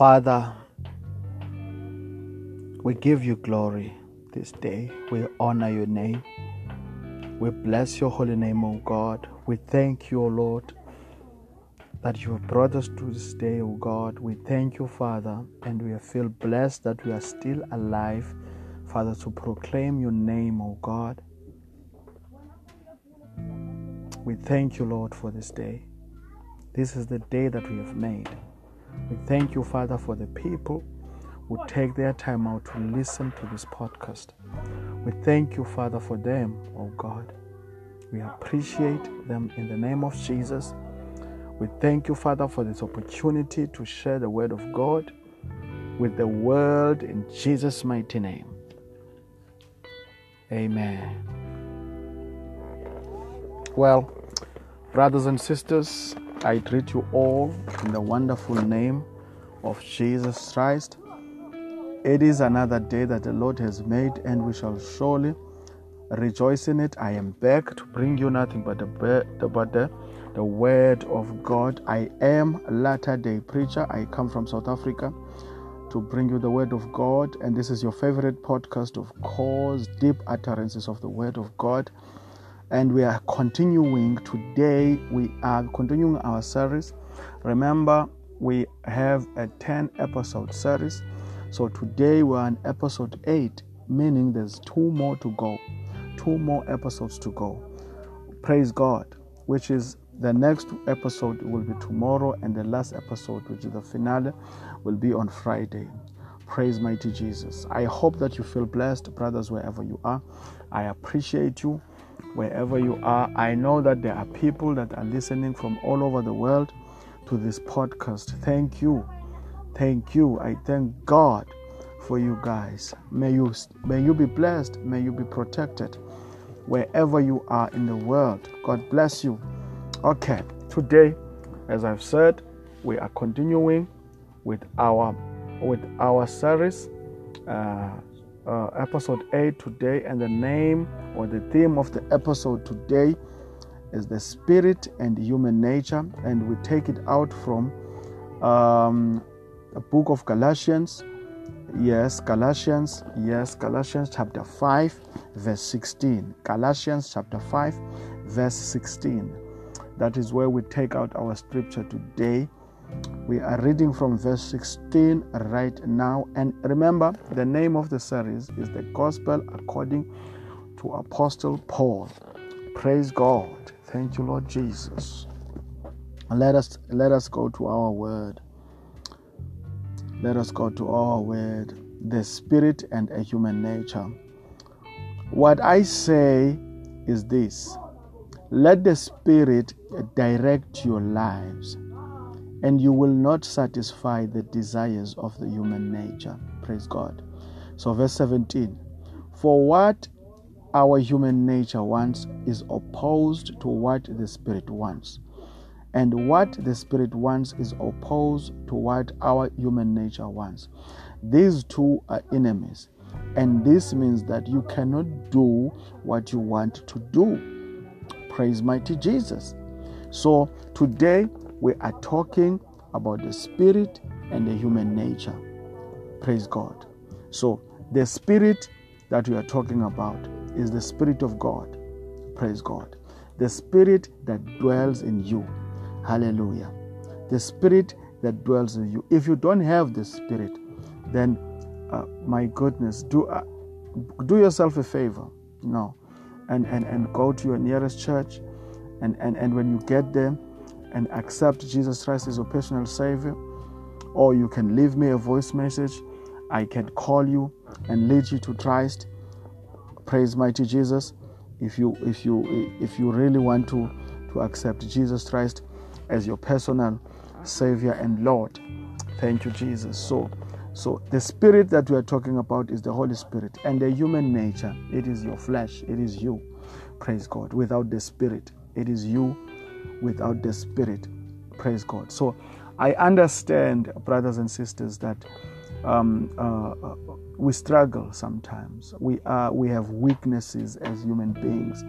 Father, we give you glory this day. We honor your name. We bless your holy name, O God. We thank you, O Lord, that you have brought us to this day, O God. We thank you, Father, and we feel blessed that we are still alive, Father, to proclaim your name, O God. We thank you, Lord, for this day. This is the day that we have made. We thank you, Father, for the people who take their time out to listen to this podcast. We thank you, Father, for them, oh God. We appreciate them in the name of Jesus. We thank you, Father, for this opportunity to share the word of God with the world in Jesus' mighty name. Amen. Well, brothers and sisters, I greet you all in the wonderful name of Jesus Christ. It is another day that the Lord has made, and we shall surely rejoice in it. I am back to bring you nothing but the, but the, the word of God. I am a latter day preacher. I come from South Africa to bring you the word of God, and this is your favorite podcast, of course, deep utterances of the word of God and we are continuing today we are continuing our series. Remember we have a 10 episode series. So today we're on episode 8 meaning there's two more to go two more episodes to go. Praise god which is the next episode will be tomorrow and the last episode which is the finale will be on friday. Praise mighty jesus. I hope that you feel blessed brothers wherever you are. I appreciate you wherever you are. I know that there are people that are listening from all over the world to this podcast. Thank you. Thank you. I thank God for you guys. May you may you be blessed. May you be protected wherever you are in the world. God bless you. Okay, today, as I've said, we are continuing with our with our series. Uh, uh, episode 8 today, and the name or the theme of the episode today is the spirit and human nature, and we take it out from um, the book of Galatians. Yes, Galatians, yes, Galatians chapter 5, verse 16. Galatians chapter 5, verse 16. That is where we take out our scripture today we are reading from verse 16 right now. And remember, the name of the series is The Gospel According to Apostle Paul. Praise God. Thank you, Lord Jesus. Let us let us go to our word. Let us go to our word, the spirit and a human nature. What I say is this let the spirit direct your lives and you will not satisfy the desires of the human nature. Praise God. So, verse 17 For what our human nature wants is opposed to what the Spirit wants. And what the Spirit wants is opposed to what our human nature wants. These two are enemies. And this means that you cannot do what you want to do. Praise mighty Jesus. So today we are talking about the spirit and the human nature. Praise God. So, the spirit that we are talking about is the spirit of God. Praise God. The spirit that dwells in you. Hallelujah. The spirit that dwells in you. If you don't have the spirit, then uh, my goodness, do uh, do yourself a favor. No. And, and, and go to your nearest church. And, and, and when you get there, and accept Jesus Christ as your personal Savior, or you can leave me a voice message. I can call you and lead you to Christ. Praise mighty Jesus. If you if you if you really want to to accept Jesus Christ as your personal Savior and Lord, thank you, Jesus. So so the spirit that we are talking about is the Holy Spirit, and the human nature, it is your flesh, it is you. Praise God. Without the spirit, it is you without the Spirit. Praise God. So I understand, brothers and sisters, that um, uh, uh, we struggle sometimes. We are we have weaknesses as human beings.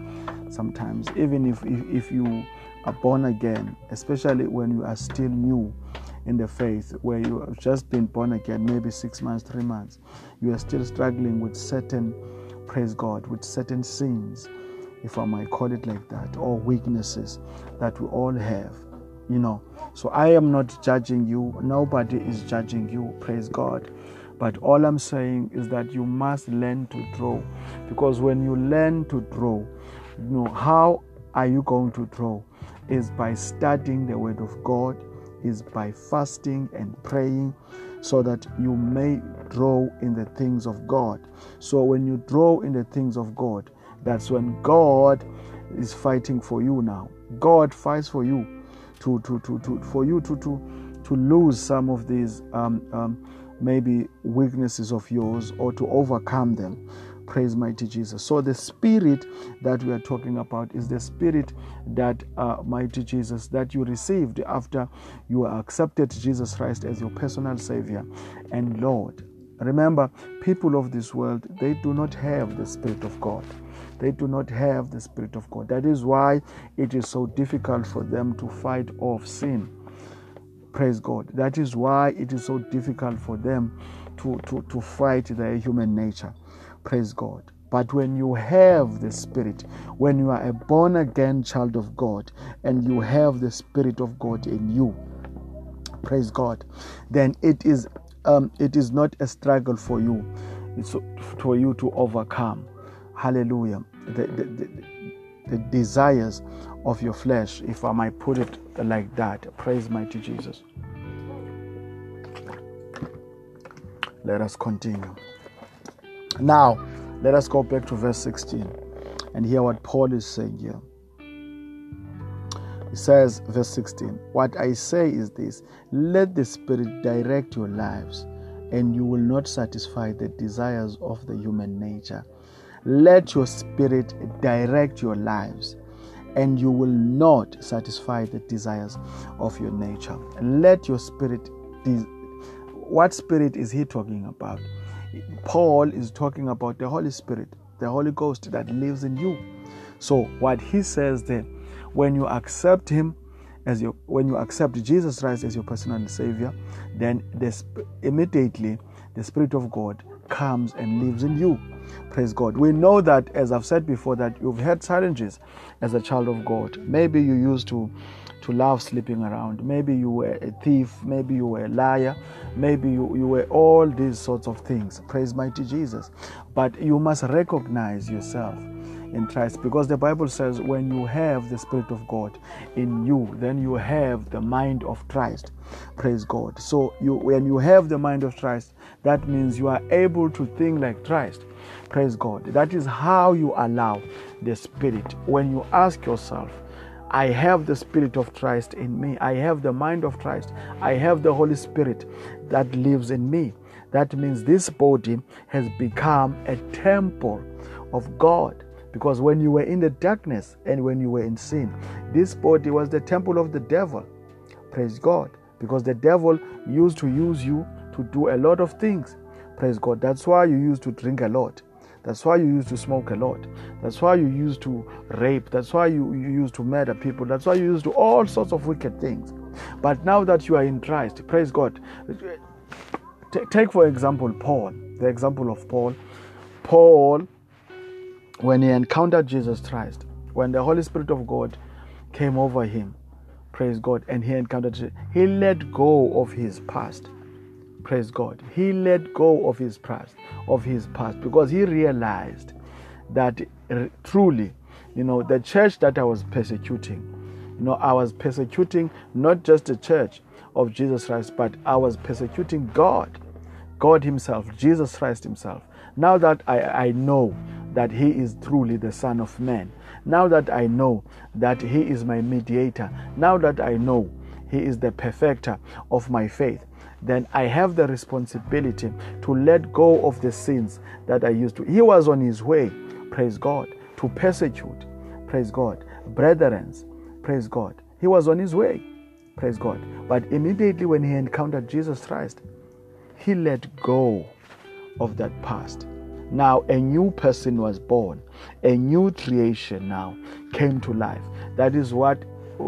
Sometimes, even if, if if you are born again, especially when you are still new in the faith where you have just been born again, maybe six months, three months, you are still struggling with certain, praise God, with certain sins, if I might call it like that, or weaknesses that we all have, you know. So I am not judging you, nobody is judging you, praise God. But all I'm saying is that you must learn to draw. Because when you learn to draw, you know, how are you going to draw? Is by studying the Word of God, is by fasting and praying so that you may draw in the things of God. So when you draw in the things of God, that's when God is fighting for you now. God fights for you to, to, to, to for you to, to, to lose some of these um, um, maybe weaknesses of yours or to overcome them. Praise mighty Jesus. So, the spirit that we are talking about is the spirit that, uh, mighty Jesus, that you received after you accepted Jesus Christ as your personal Savior and Lord. Remember, people of this world, they do not have the Spirit of God. They do not have the Spirit of God. That is why it is so difficult for them to fight off sin. Praise God. That is why it is so difficult for them to, to, to fight their human nature. Praise God. But when you have the Spirit, when you are a born again child of God, and you have the Spirit of God in you, praise God, then it is um, it is not a struggle for you. It's for you to overcome. Hallelujah. The, the, the, desires of your flesh, if I might put it like that. Praise mighty Jesus. Let us continue. Now, let us go back to verse 16 and hear what Paul is saying here. He says, verse 16, What I say is this let the Spirit direct your lives, and you will not satisfy the desires of the human nature. Let your Spirit direct your lives, and you will not satisfy the desires of your nature. Let your Spirit. De- what Spirit is he talking about? Paul is talking about the Holy Spirit, the Holy Ghost that lives in you. So, what he says there, when you accept him as your when you accept Jesus Christ as your personal savior, then this, immediately the Spirit of God comes and lives in you. Praise God. We know that, as I've said before, that you've had challenges as a child of God. Maybe you used to to love sleeping around. Maybe you were a thief. Maybe you were a liar. Maybe you, you were all these sorts of things. Praise mighty Jesus. But you must recognize yourself in Christ because the Bible says when you have the Spirit of God in you, then you have the mind of Christ. Praise God. So you when you have the mind of Christ, that means you are able to think like Christ. Praise God. That is how you allow the Spirit. When you ask yourself, I have the Spirit of Christ in me. I have the mind of Christ. I have the Holy Spirit that lives in me. That means this body has become a temple of God. Because when you were in the darkness and when you were in sin, this body was the temple of the devil. Praise God. Because the devil used to use you to do a lot of things. Praise God. That's why you used to drink a lot. That's why you used to smoke a lot. That's why you used to rape. That's why you, you used to murder people. That's why you used to all sorts of wicked things. But now that you are in Christ, praise God. Take, for example, Paul, the example of Paul. Paul, when he encountered Jesus Christ, when the Holy Spirit of God came over him, praise God, and he encountered, he let go of his past Praise God. He let go of his past, of his past, because he realized that truly, you know, the church that I was persecuting, you know, I was persecuting not just the church of Jesus Christ, but I was persecuting God, God Himself, Jesus Christ Himself. Now that I, I know that He is truly the Son of Man, now that I know that He is my mediator, now that I know He is the perfecter of my faith, then I have the responsibility to let go of the sins that I used to. He was on his way, praise God, to persecute, praise God, brethren, praise God. He was on his way, praise God. But immediately when he encountered Jesus Christ, he let go of that past. Now a new person was born, a new creation now came to life. That is what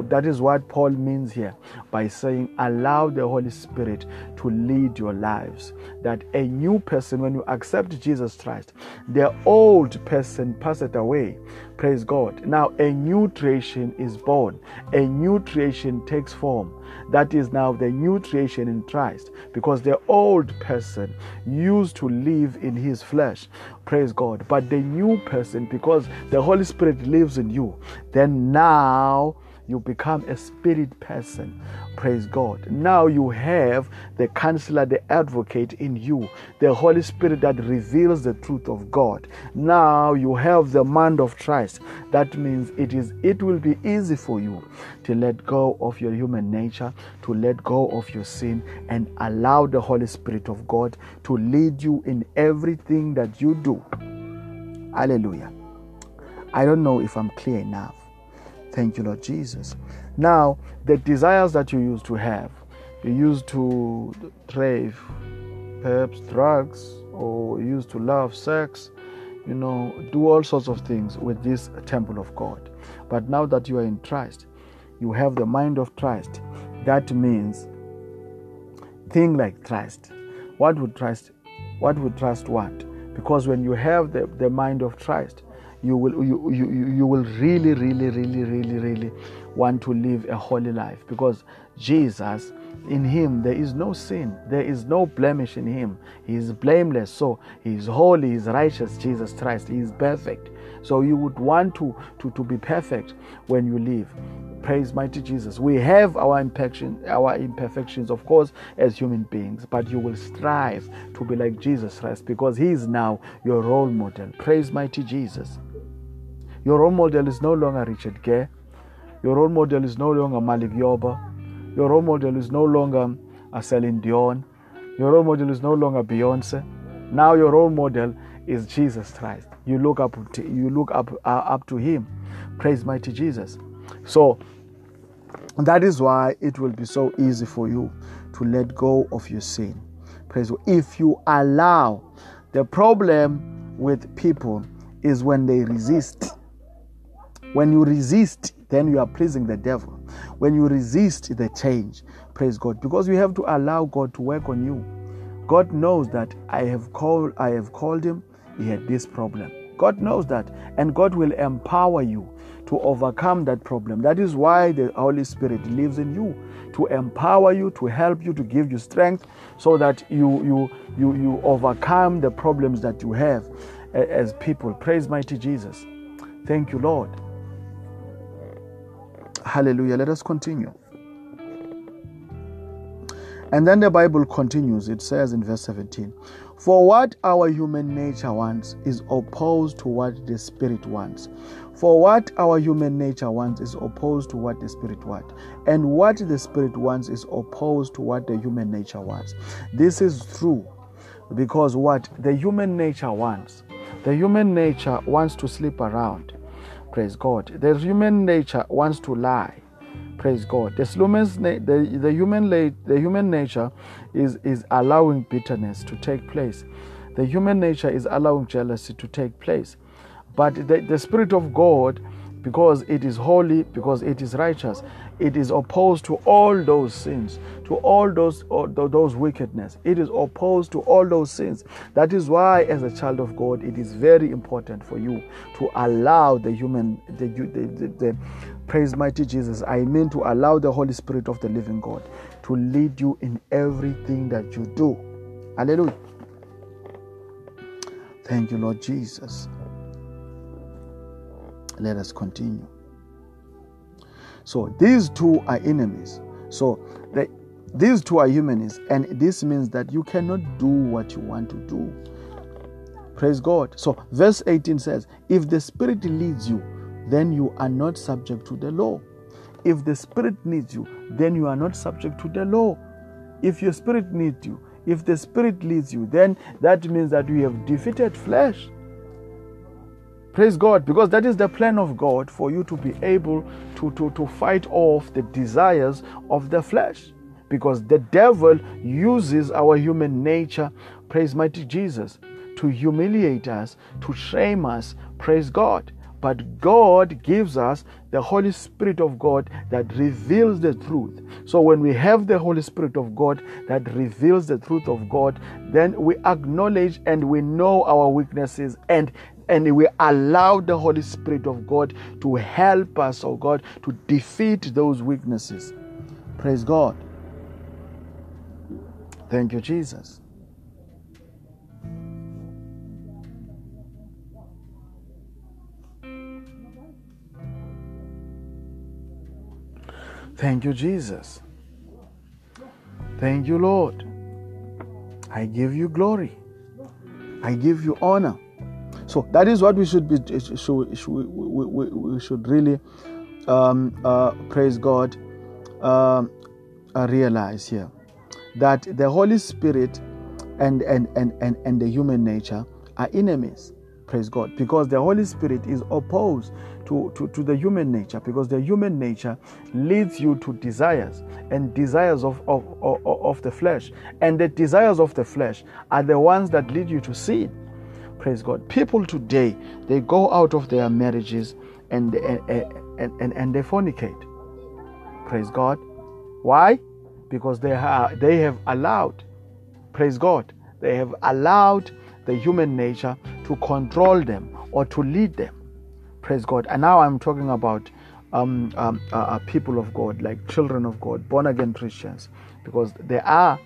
that is what Paul means here by saying, allow the Holy Spirit to lead your lives. That a new person, when you accept Jesus Christ, the old person passed away. Praise God. Now a new creation is born, a new creation takes form. That is now the new creation in Christ because the old person used to live in his flesh. Praise God. But the new person, because the Holy Spirit lives in you, then now you become a spirit person. Praise God. Now you have the counselor, the advocate in you, the Holy Spirit that reveals the truth of God. Now you have the mind of Christ. That means it is it will be easy for you to let go of your human nature, to let go of your sin and allow the Holy Spirit of God to lead you in everything that you do. Hallelujah. I don't know if I'm clear enough. Thank you, Lord Jesus. Now, the desires that you used to have, you used to crave perhaps drugs or used to love sex, you know, do all sorts of things with this temple of God. But now that you are in Christ, you have the mind of Christ. That means think like Christ. What would Christ what would Christ want? Because when you have the, the mind of Christ, you will you, you, you will really really really really really want to live a holy life because jesus in him there is no sin there is no blemish in him. He is blameless. So he is holy he is righteous jesus christ he is perfect. So you would want to to, to be perfect when you live. Praise mighty jesus. We have our imperfection our imperfections of course as human beings but you will strive to be like jesus christ because he is now your role model. Praise mighty jesus your role model is no longer Richard Gere. Your role model is no longer Malik Yoba. Your role model is no longer Celine Dion. Your role model is no longer Beyonce. Now your role model is Jesus Christ. You look up to, you look up uh, up to him. Praise mighty Jesus. So that is why it will be so easy for you to let go of your sin. Praise if you allow the problem with people is when they resist when you resist, then you are pleasing the devil. When you resist the change, praise God, because you have to allow God to work on you. God knows that I have called I have called him, he had this problem. God knows that, and God will empower you to overcome that problem. That is why the Holy Spirit lives in you to empower you, to help you, to give you strength, so that you you you you overcome the problems that you have eh, as people. Praise mighty Jesus. Thank you, Lord. Hallelujah. Let us continue. And then the Bible continues. It says in verse 17 For what our human nature wants is opposed to what the Spirit wants. For what our human nature wants is opposed to what the Spirit wants. And what the Spirit wants is opposed to what the human nature wants. This is true because what the human nature wants, the human nature wants to sleep around. Praise God. The human nature wants to lie. Praise God. The human, the, the human, the human nature is, is allowing bitterness to take place. The human nature is allowing jealousy to take place. But the, the Spirit of God, because it is holy, because it is righteous, it is opposed to all those sins, to all those uh, those wickedness. It is opposed to all those sins. That is why, as a child of God, it is very important for you to allow the human, the, the, the, the praise mighty Jesus. I mean to allow the Holy Spirit of the living God to lead you in everything that you do. Hallelujah. Thank you, Lord Jesus. Let us continue. So these two are enemies. So the, these two are humanists, and this means that you cannot do what you want to do. Praise God. So verse 18 says, If the Spirit leads you, then you are not subject to the law. If the Spirit needs you, then you are not subject to the law. If your Spirit needs you, if the Spirit leads you, then that means that you have defeated flesh. Praise God, because that is the plan of God for you to be able to, to, to fight off the desires of the flesh. Because the devil uses our human nature, praise mighty Jesus, to humiliate us, to shame us, praise God. but God gives us the Holy Spirit of God that reveals the truth. So when we have the Holy Spirit of God that reveals the truth of God, then we acknowledge and we know our weaknesses and and we allow the Holy Spirit of God to help us, oh God, to defeat those weaknesses. Praise God. Thank you, Jesus. Thank you, Jesus. Thank you, Lord. I give you glory. I give you honor. So that is what we should be. Should, should we, we, we, should really um, uh, praise God. Um, uh, realize here that the Holy Spirit and, and, and, and, and the human nature are enemies. Praise God. Because the Holy Spirit is opposed to, to, to the human nature, because the human nature leads you to desires and desires of, of, of, of the flesh. And the desires of the flesh are the ones that lead you to sin. Praise God. People today, they go out of their marriages and, and, and, and, and they fornicate. Praise God. Why? Because they, ha- they have allowed, praise God, they have allowed the human nature to control them or to lead them. Praise God. And now I'm talking about um, um, uh, uh people of God, like children of God, born again Christians, because there are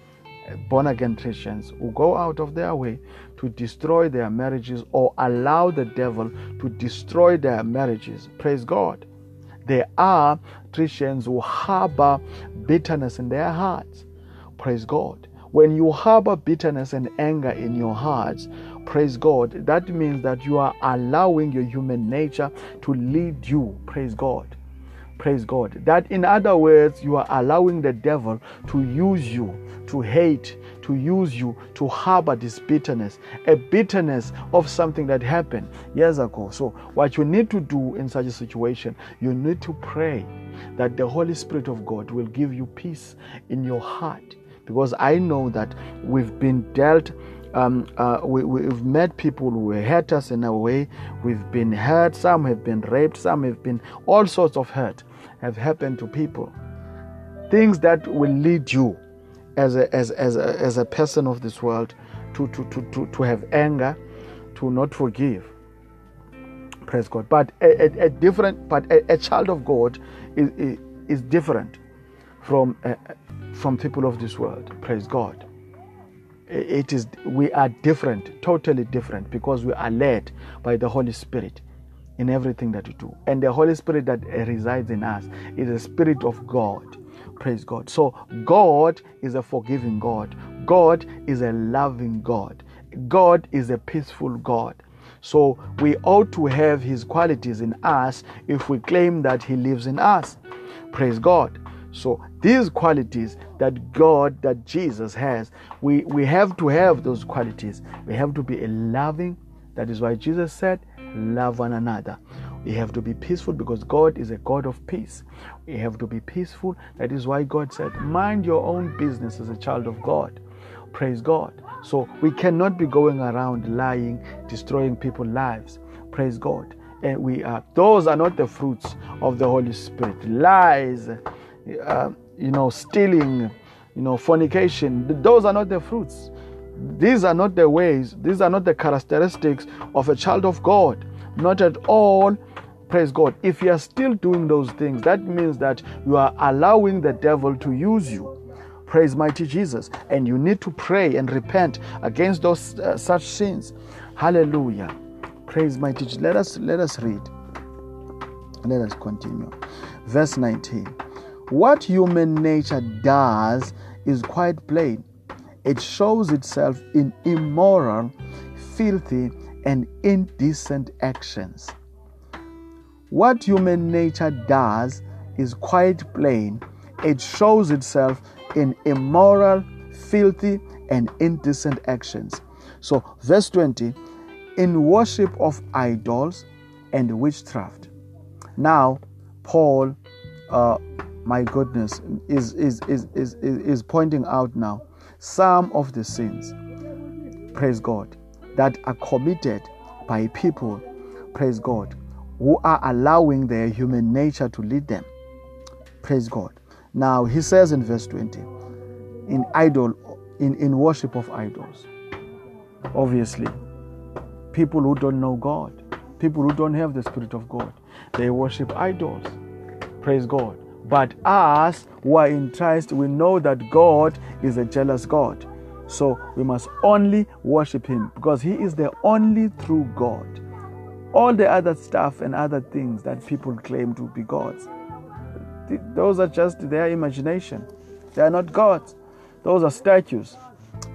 born again Christians who go out of their way to destroy their marriages or allow the devil to destroy their marriages. Praise God. There are Christians who harbor bitterness in their hearts. Praise God. When you harbor bitterness and anger in your hearts, praise God, that means that you are allowing your human nature to lead you. Praise God. Praise God. That, in other words, you are allowing the devil to use you, to hate, to use you, to harbor this bitterness, a bitterness of something that happened years ago. So, what you need to do in such a situation, you need to pray that the Holy Spirit of God will give you peace in your heart. Because I know that we've been dealt um, uh, we, have met people who hurt us in a way. We've been hurt. Some have been raped. Some have been all sorts of hurt have happened to people. Things that will lead you as a, as, as a, as a person of this world to, to, to, to, to have anger, to not forgive. Praise God. But a, a, a different, but a, a, child of God is, is, different from, uh, from people of this world. Praise God. It is we are different, totally different, because we are led by the Holy Spirit in everything that you do. And the Holy Spirit that resides in us is the Spirit of God. Praise God. So, God is a forgiving God, God is a loving God, God is a peaceful God. So, we ought to have His qualities in us if we claim that He lives in us. Praise God. So, these qualities that God, that Jesus has, we, we have to have those qualities. We have to be a loving, that is why Jesus said, love one another. We have to be peaceful because God is a God of peace. We have to be peaceful. That is why God said, Mind your own business as a child of God. Praise God. So we cannot be going around lying, destroying people's lives. Praise God. And we are, those are not the fruits of the Holy Spirit. Lies, uh, you know, stealing, you know, fornication, those are not the fruits. These are not the ways, these are not the characteristics of a child of God. Not at all. Praise God. If you are still doing those things, that means that you are allowing the devil to use you. Praise mighty Jesus. And you need to pray and repent against those uh, such sins. Hallelujah. Praise mighty Jesus. Let us let us read. Let us continue. Verse 19. What human nature does is quite plain it shows itself in immoral, filthy, and indecent actions. What human nature does is quite plain. It shows itself in immoral, filthy, and indecent actions. So, verse 20 in worship of idols and witchcraft. Now, Paul, uh, my goodness, is, is, is, is, is pointing out now some of the sins, praise God, that are committed by people, praise God, who are allowing their human nature to lead them. Praise God. Now he says in verse 20, in idol, in, in worship of idols. Obviously, people who don't know God, people who don't have the Spirit of God, they worship idols. Praise God. But us who are in Christ, we know that God is a jealous God. So we must only worship Him because He is the only true God. All the other stuff and other things that people claim to be gods, those are just their imagination. They are not gods, those are statues.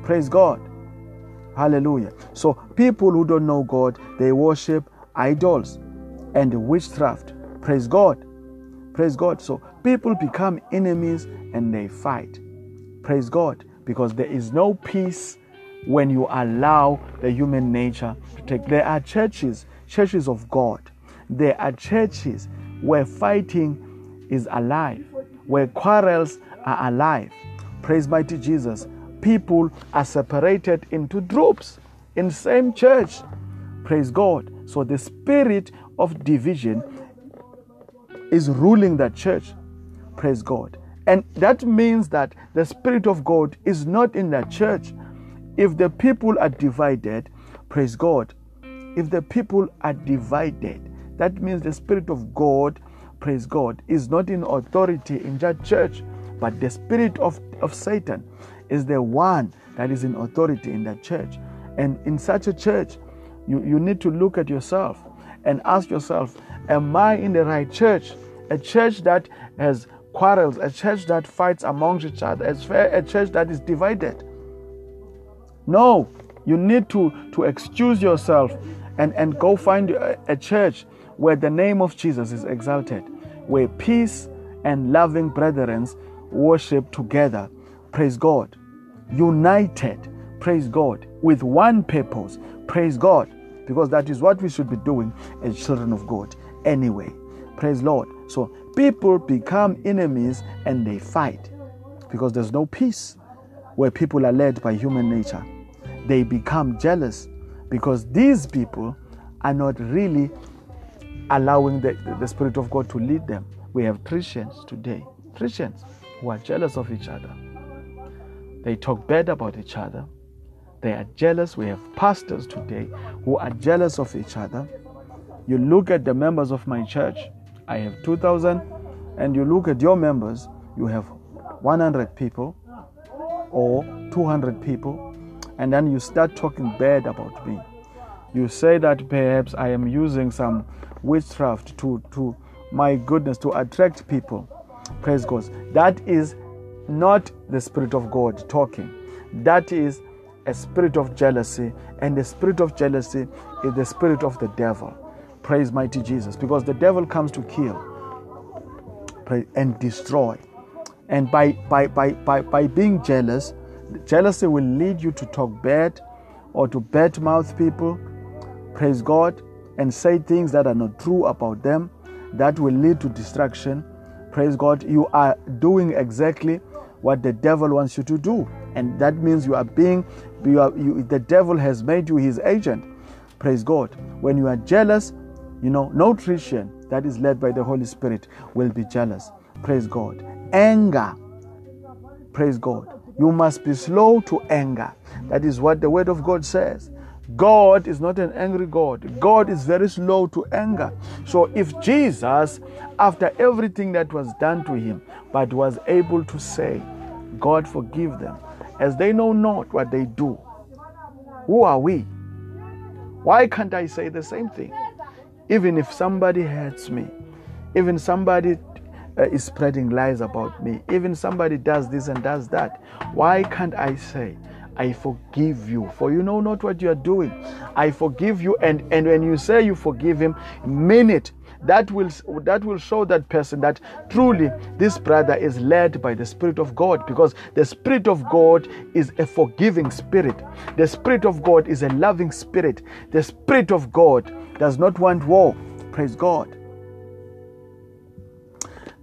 Praise God. Hallelujah. So people who don't know God, they worship idols and witchcraft. Praise God. Praise God. So people become enemies and they fight. Praise God because there is no peace when you allow the human nature to take. There are churches, churches of God. There are churches where fighting is alive, where quarrels are alive. Praise mighty Jesus. People are separated into groups in same church. Praise God. So the spirit of division is ruling that church. Praise God. And that means that the Spirit of God is not in that church. If the people are divided, praise God. If the people are divided, that means the Spirit of God, praise God, is not in authority in that church, but the Spirit of, of Satan is the one that is in authority in that church. And in such a church, you, you need to look at yourself and ask yourself, Am I in the right church? A church that has quarrels, a church that fights amongst each other, a church that is divided. No, you need to, to excuse yourself and, and go find a, church where the name of Jesus is exalted, where peace and loving brethren worship together. Praise God. United, praise God, with one purpose. Praise God. Because that is what we should be doing as children of God anyway. Praise Lord. So people become enemies and they fight because there's no peace where people are led by human nature. They become jealous because these people are not really allowing the, the Spirit of God to lead them. We have Christians today, Christians who are jealous of each other. They talk bad about each other. They are jealous. We have pastors today who are jealous of each other. You look at the members of my church, I have 2,000, and you look at your members, you have 100 people or 200 people, and then you start talking bad about me. You say that perhaps I am using some witchcraft to, to my goodness, to attract people. Praise God. That is not the Spirit of God talking. That is a spirit of jealousy, and the spirit of jealousy is the spirit of the devil. Praise mighty Jesus. Because the devil comes to kill and destroy. And by, by, by, by, by being jealous, jealousy will lead you to talk bad or to bad mouth people, praise God, and say things that are not true about them. That will lead to destruction. Praise God. You are doing exactly what the devil wants you to do. And that means you are being, you are, you, the devil has made you his agent. Praise God. When you are jealous, you know, no Christian that is led by the Holy Spirit will be jealous. Praise God. Anger. Praise God. You must be slow to anger. That is what the Word of God says. God is not an angry God. God is very slow to anger. So if Jesus, after everything that was done to him, but was able to say, God forgive them, as they know not what they do, who are we? Why can't I say the same thing? Even if somebody hurts me, even somebody uh, is spreading lies about me, even somebody does this and does that, why can't I say, I forgive you, for you know not what you are doing. I forgive you, and, and when you say you forgive him, mean it. That will that will show that person that truly this brother is led by the Spirit of God, because the Spirit of God is a forgiving spirit. The Spirit of God is a loving spirit. The Spirit of God does not want war. Praise God.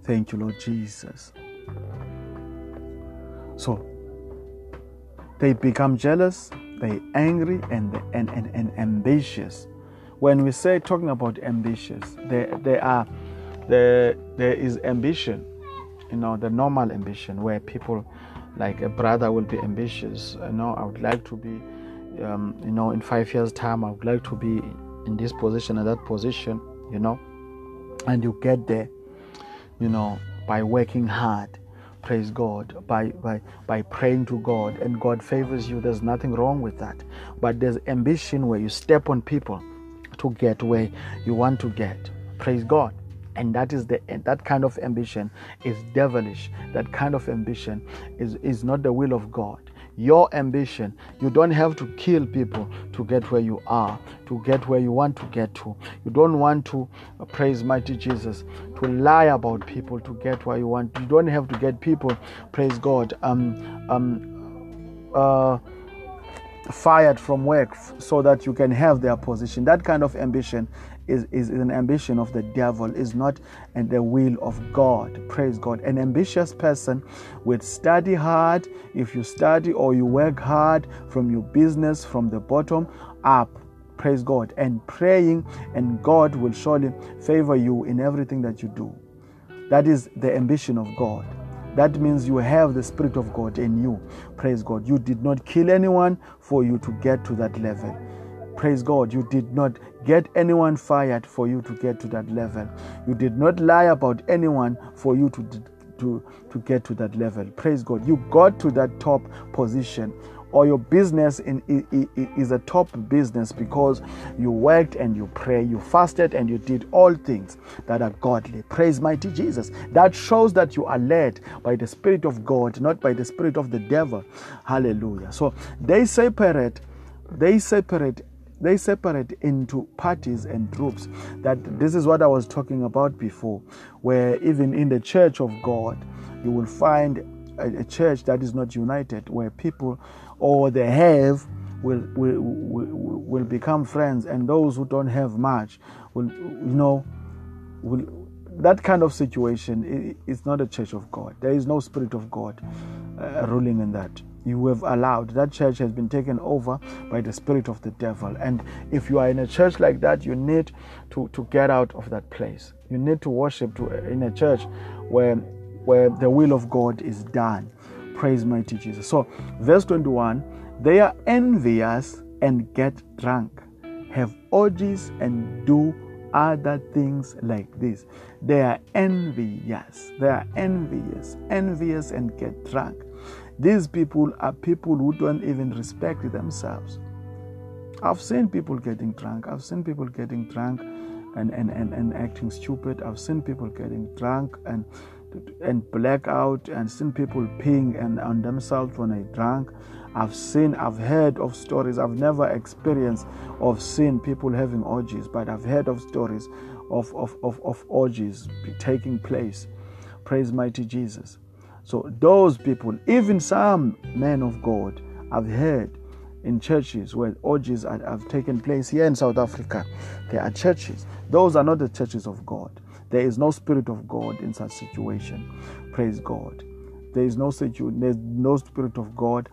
Thank you, Lord Jesus. So they become jealous, they angry and, and, and, and ambitious when we say talking about ambitious, there there are there there is ambition, you know, the normal ambition where people like a brother will be ambitious. You know, I would like to be, um, you know, in five years' time, I would like to be in this position and that position, you know, and you get there, you know, by working hard. Praise God by by by praying to God and God favors you. There's nothing wrong with that. But there's ambition where you step on people to get where you want to get. Praise God. And that is the that kind of ambition is devilish. That kind of ambition is is not the will of god. Your ambition you don't have to kill people to get where you are to get where you want to get to. You don't want to uh, praise mighty jesus to lie about people to get where you want. You don't have to get people praise god um um uh fired from work so that you can have their position that kind of ambition is, is an ambition of the devil, is not and the will of God. Praise God. An ambitious person would study hard. If you study or you work hard from your business, from the bottom up, praise God, and praying, and God will surely favor you in everything that you do. That is the ambition of God. That means you have the Spirit of God in you. Praise God. You did not kill anyone for you to get to that level. Praise God. You did not get anyone fired for you to get to that level. You did not lie about anyone for you to, to, to get to that level. Praise God. You got to that top position or your business in, is a top business because you worked and you pray, you fasted and you did all things that are godly. Praise mighty Jesus. That shows that you are led by the Spirit of God, not by the Spirit of the devil. Hallelujah. So they separate, they separate they separate into parties and groups that this is what i was talking about before where even in the church of god you will find a, a church that is not united where people or they have will, will will become friends and those who don't have much will you know will that kind of situation is not a church of god there is no spirit of god uh, ruling in that you have allowed. That church has been taken over by the spirit of the devil. And if you are in a church like that, you need to, to get out of that place. You need to worship to, in a church where, where the will of God is done. Praise mighty Jesus. So, verse 21 they are envious and get drunk, have orgies and do other things like this. They are envious. They are envious, envious and get drunk. These people are people who don't even respect themselves. I've seen people getting drunk. I've seen people getting drunk and, and, and, and acting stupid. I've seen people getting drunk and and black out and seen people peeing and on themselves when they drunk. I've seen, I've heard of stories. I've never experienced of seeing people having orgies, but I've heard of stories of, of, of, of orgies taking place. Praise mighty Jesus. So those people, even some men of God, I've heard in churches where orgies have taken place here in South Africa. There are churches. Those are not the churches of God. There is no spirit of God in such situation. Praise God. There is no situ- there's no spirit of God.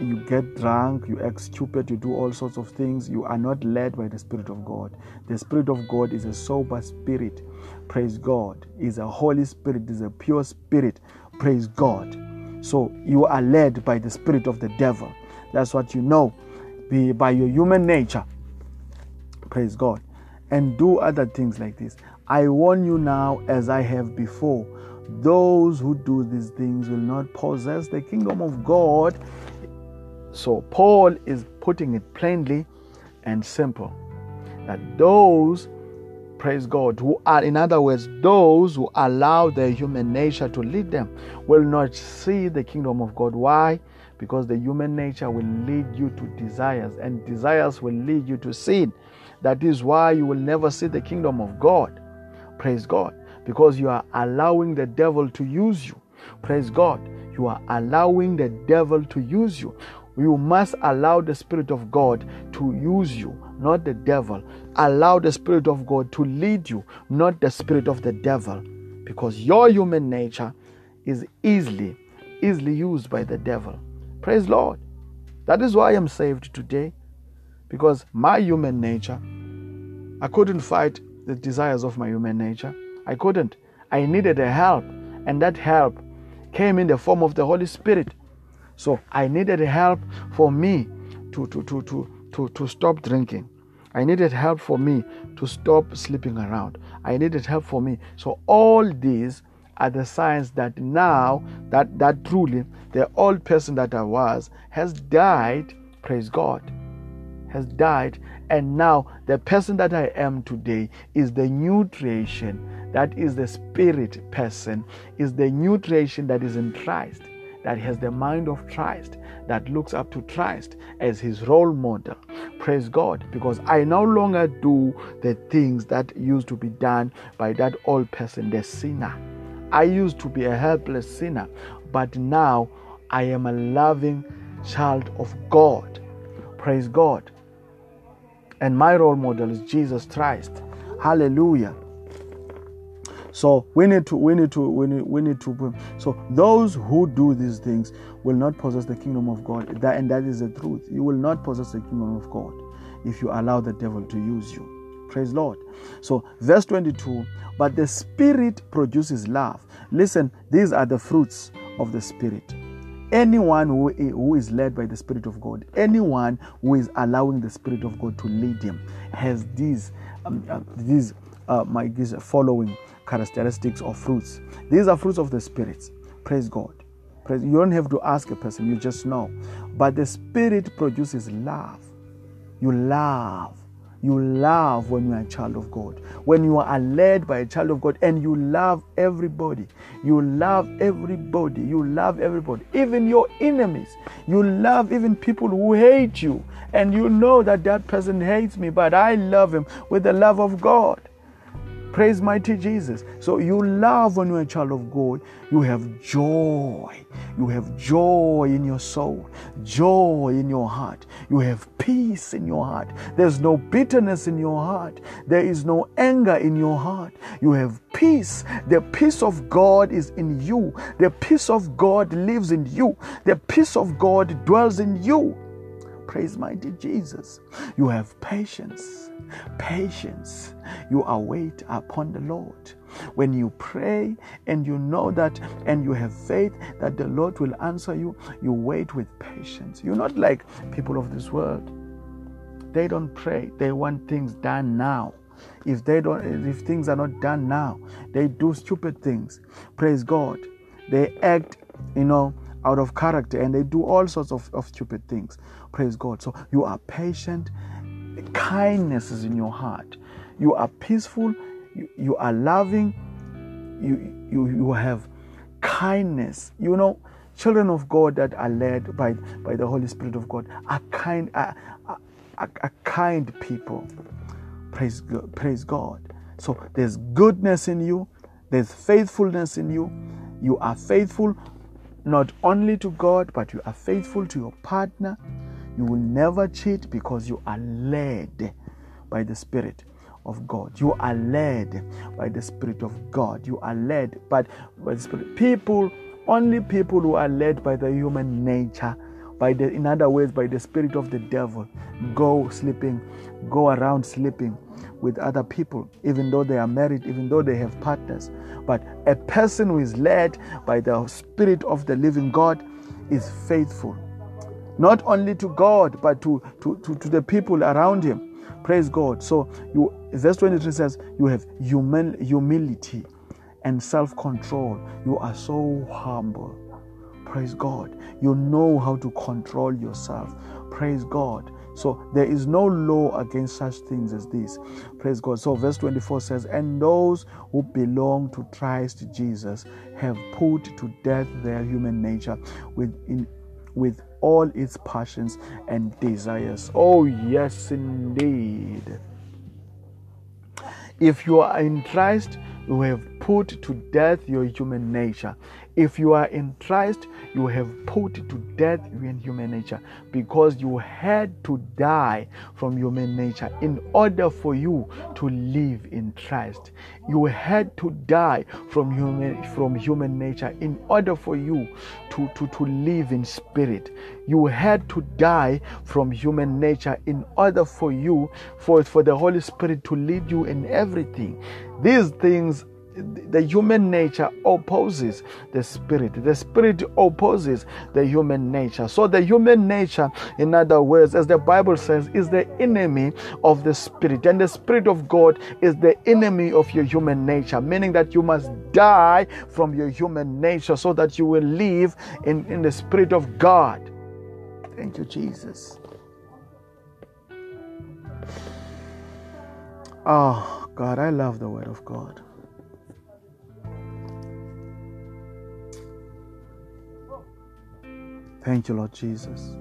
You get drunk, you act stupid, you do all sorts of things. You are not led by the Spirit of God. The Spirit of God is a sober spirit. Praise God. Is a Holy Spirit, is a pure spirit Praise God. So you are led by the spirit of the devil. That's what you know by your human nature. Praise God. And do other things like this. I warn you now, as I have before, those who do these things will not possess the kingdom of God. So Paul is putting it plainly and simple that those praise God, who are, in other words, those who allow their human nature to lead them, will not see the kingdom of God. Why? Because the human nature will lead you to desires, and desires will lead you to sin. That is why you will never see the kingdom of God. Praise God. Because you are allowing the devil to use you. Praise God. You are allowing the devil to use you. You must allow the Spirit of God to use you, not the devil. Allow the Spirit of God to lead you, not the Spirit of the devil. Because your human nature is easily, easily used by the devil. Praise Lord. That is why I'm saved today. Because my human nature I couldn't fight the desires of my human nature. I couldn't. I needed a help, and that help came in the form of the Holy Spirit. So I needed help for me to, to, to, to, to, to stop drinking. I needed help for me to stop sleeping around. I needed help for me. So all these are the signs that now that that truly the old person that I was has died, praise God, has died, and now the person that I am today is the new creation. That is the spirit person, is the new creation that is in Christ, that has the mind of Christ, that looks up to Christ as his role model. Praise God, because I no longer do the things that used to be done by that old person, the sinner. I used to be a helpless sinner, but now I am a loving child of God. Praise God. And my role model is Jesus Christ. Hallelujah. So we need to, we need to, we need, we need to. So those who do these things will not possess the kingdom of God. That, and that is the truth. You will not possess the kingdom of God if you allow the devil to use you. Praise Lord. So verse 22. But the Spirit produces love. Listen, these are the fruits of the Spirit. Anyone who, who is led by the Spirit of God, anyone who is allowing the Spirit of God to lead him, has these um, uh, these uh, my these following characteristics or fruits. These are fruits of the Spirit. Praise God. Praise, you don't have to ask a person, you just know. But the Spirit produces love. You love. You love when you are a child of God. When you are led by a child of God and you love everybody. You love everybody. You love everybody. Even your enemies. You love even people who hate you. And you know that that person hates me, but I love him with the love of God. Praise mighty Jesus. So you love when you're a child of God. You have joy. You have joy in your soul, joy in your heart. You have peace in your heart. There's no bitterness in your heart. There is no anger in your heart. You have peace. The peace of God is in you. The peace of God lives in you. The peace of God dwells in you. Praise mighty Jesus. You have patience. Patience. You await upon the Lord. When you pray and you know that and you have faith that the Lord will answer you, you wait with patience. You're not like people of this world. They don't pray, they want things done now. If they don't if things are not done now, they do stupid things. Praise God. They act, you know, out of character and they do all sorts of, of stupid things. Praise God. So you are patient, kindness is in your heart. You are peaceful, you, you are loving, you, you, you have kindness. You know, children of God that are led by, by the Holy Spirit of God are kind, are, are, are kind people. Praise God, praise God. So there's goodness in you, there's faithfulness in you. You are faithful not only to God, but you are faithful to your partner. You will never cheat because you are led by the Spirit of God. You are led by the Spirit of God. You are led by, the Spirit. People, only people who are led by the human nature, by the, in other words, by the spirit of the devil, go sleeping, go around sleeping with other people, even though they are married, even though they have partners. But a person who is led by the Spirit of the living God is faithful, not only to God, but to, to, to, to the people around him. Praise God. So, you, verse 23 says, You have humil- humility and self control. You are so humble. Praise God. You know how to control yourself. Praise God. So there is no law against such things as this. Praise God. So verse 24 says, And those who belong to Christ Jesus have put to death their human nature with, in, with all its passions and desires. Oh, yes, indeed. If you are in Christ, you have put to death your human nature. If you are in Christ, you have put to death your human nature because you had to die from human nature in order for you to live in Christ. You had to die from human from human nature in order for you to, to, to live in spirit. You had to die from human nature in order for you for, for the Holy Spirit to lead you in everything. These things the human nature opposes the spirit. The spirit opposes the human nature. So, the human nature, in other words, as the Bible says, is the enemy of the spirit. And the spirit of God is the enemy of your human nature, meaning that you must die from your human nature so that you will live in, in the spirit of God. Thank you, Jesus. Oh, God, I love the Word of God. Thank you, Lord Jesus.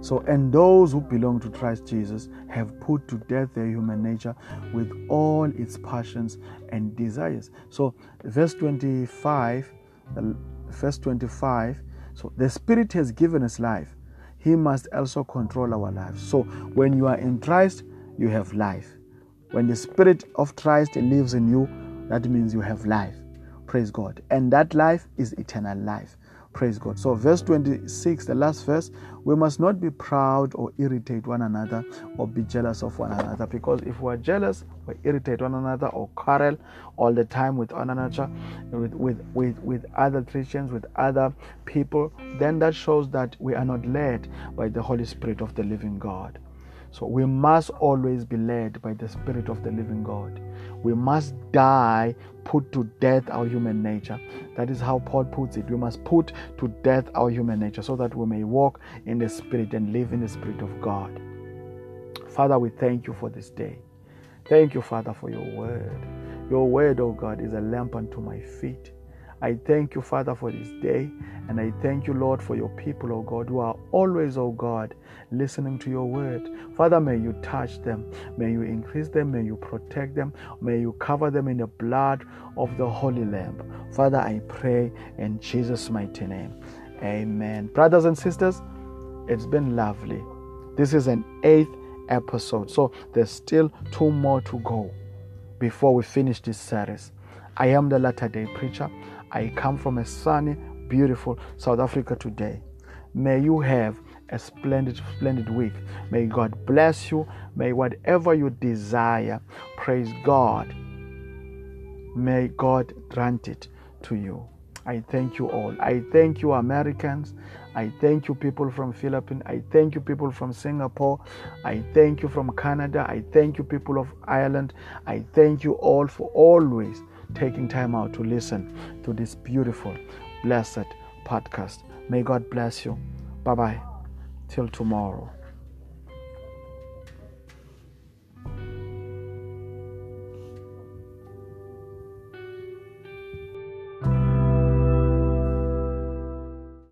So, and those who belong to Christ Jesus have put to death their human nature with all its passions and desires. So, verse 25, verse 25, so the Spirit has given us life. He must also control our lives. So, when you are in Christ, you have life. When the Spirit of Christ lives in you, that means you have life. Praise God. And that life is eternal life. Praise God. So, verse 26, the last verse, we must not be proud or irritate one another or be jealous of one another. Because if we are jealous or irritate one another or quarrel all the time with one another, with, with, with, with other Christians, with other people, then that shows that we are not led by the Holy Spirit of the living God. So we must always be led by the Spirit of the living God. We must die, put to death our human nature. That is how Paul puts it. We must put to death our human nature so that we may walk in the Spirit and live in the Spirit of God. Father, we thank you for this day. Thank you, Father, for your word. Your word, oh God, is a lamp unto my feet I thank you, Father, for this day. And I thank you, Lord, for your people, oh God, who are always, oh God, listening to your word. Father, may you touch them. May you increase them. May you protect them. May you cover them in the blood of the Holy Lamb. Father, I pray in Jesus' mighty name. Amen. Brothers and sisters, it's been lovely. This is an eighth episode. So there's still two more to go before we finish this series. I am the latter day preacher. I come from a sunny, beautiful South Africa today. May you have a splendid, splendid week. May God bless you. May whatever you desire, praise God. May God grant it to you. I thank you all. I thank you, Americans. I thank you, people from Philippines. I thank you, people from Singapore. I thank you from Canada. I thank you, people of Ireland. I thank you all for always taking time out to listen to this beautiful, blessed podcast. May God bless you. Bye bye. Till tomorrow.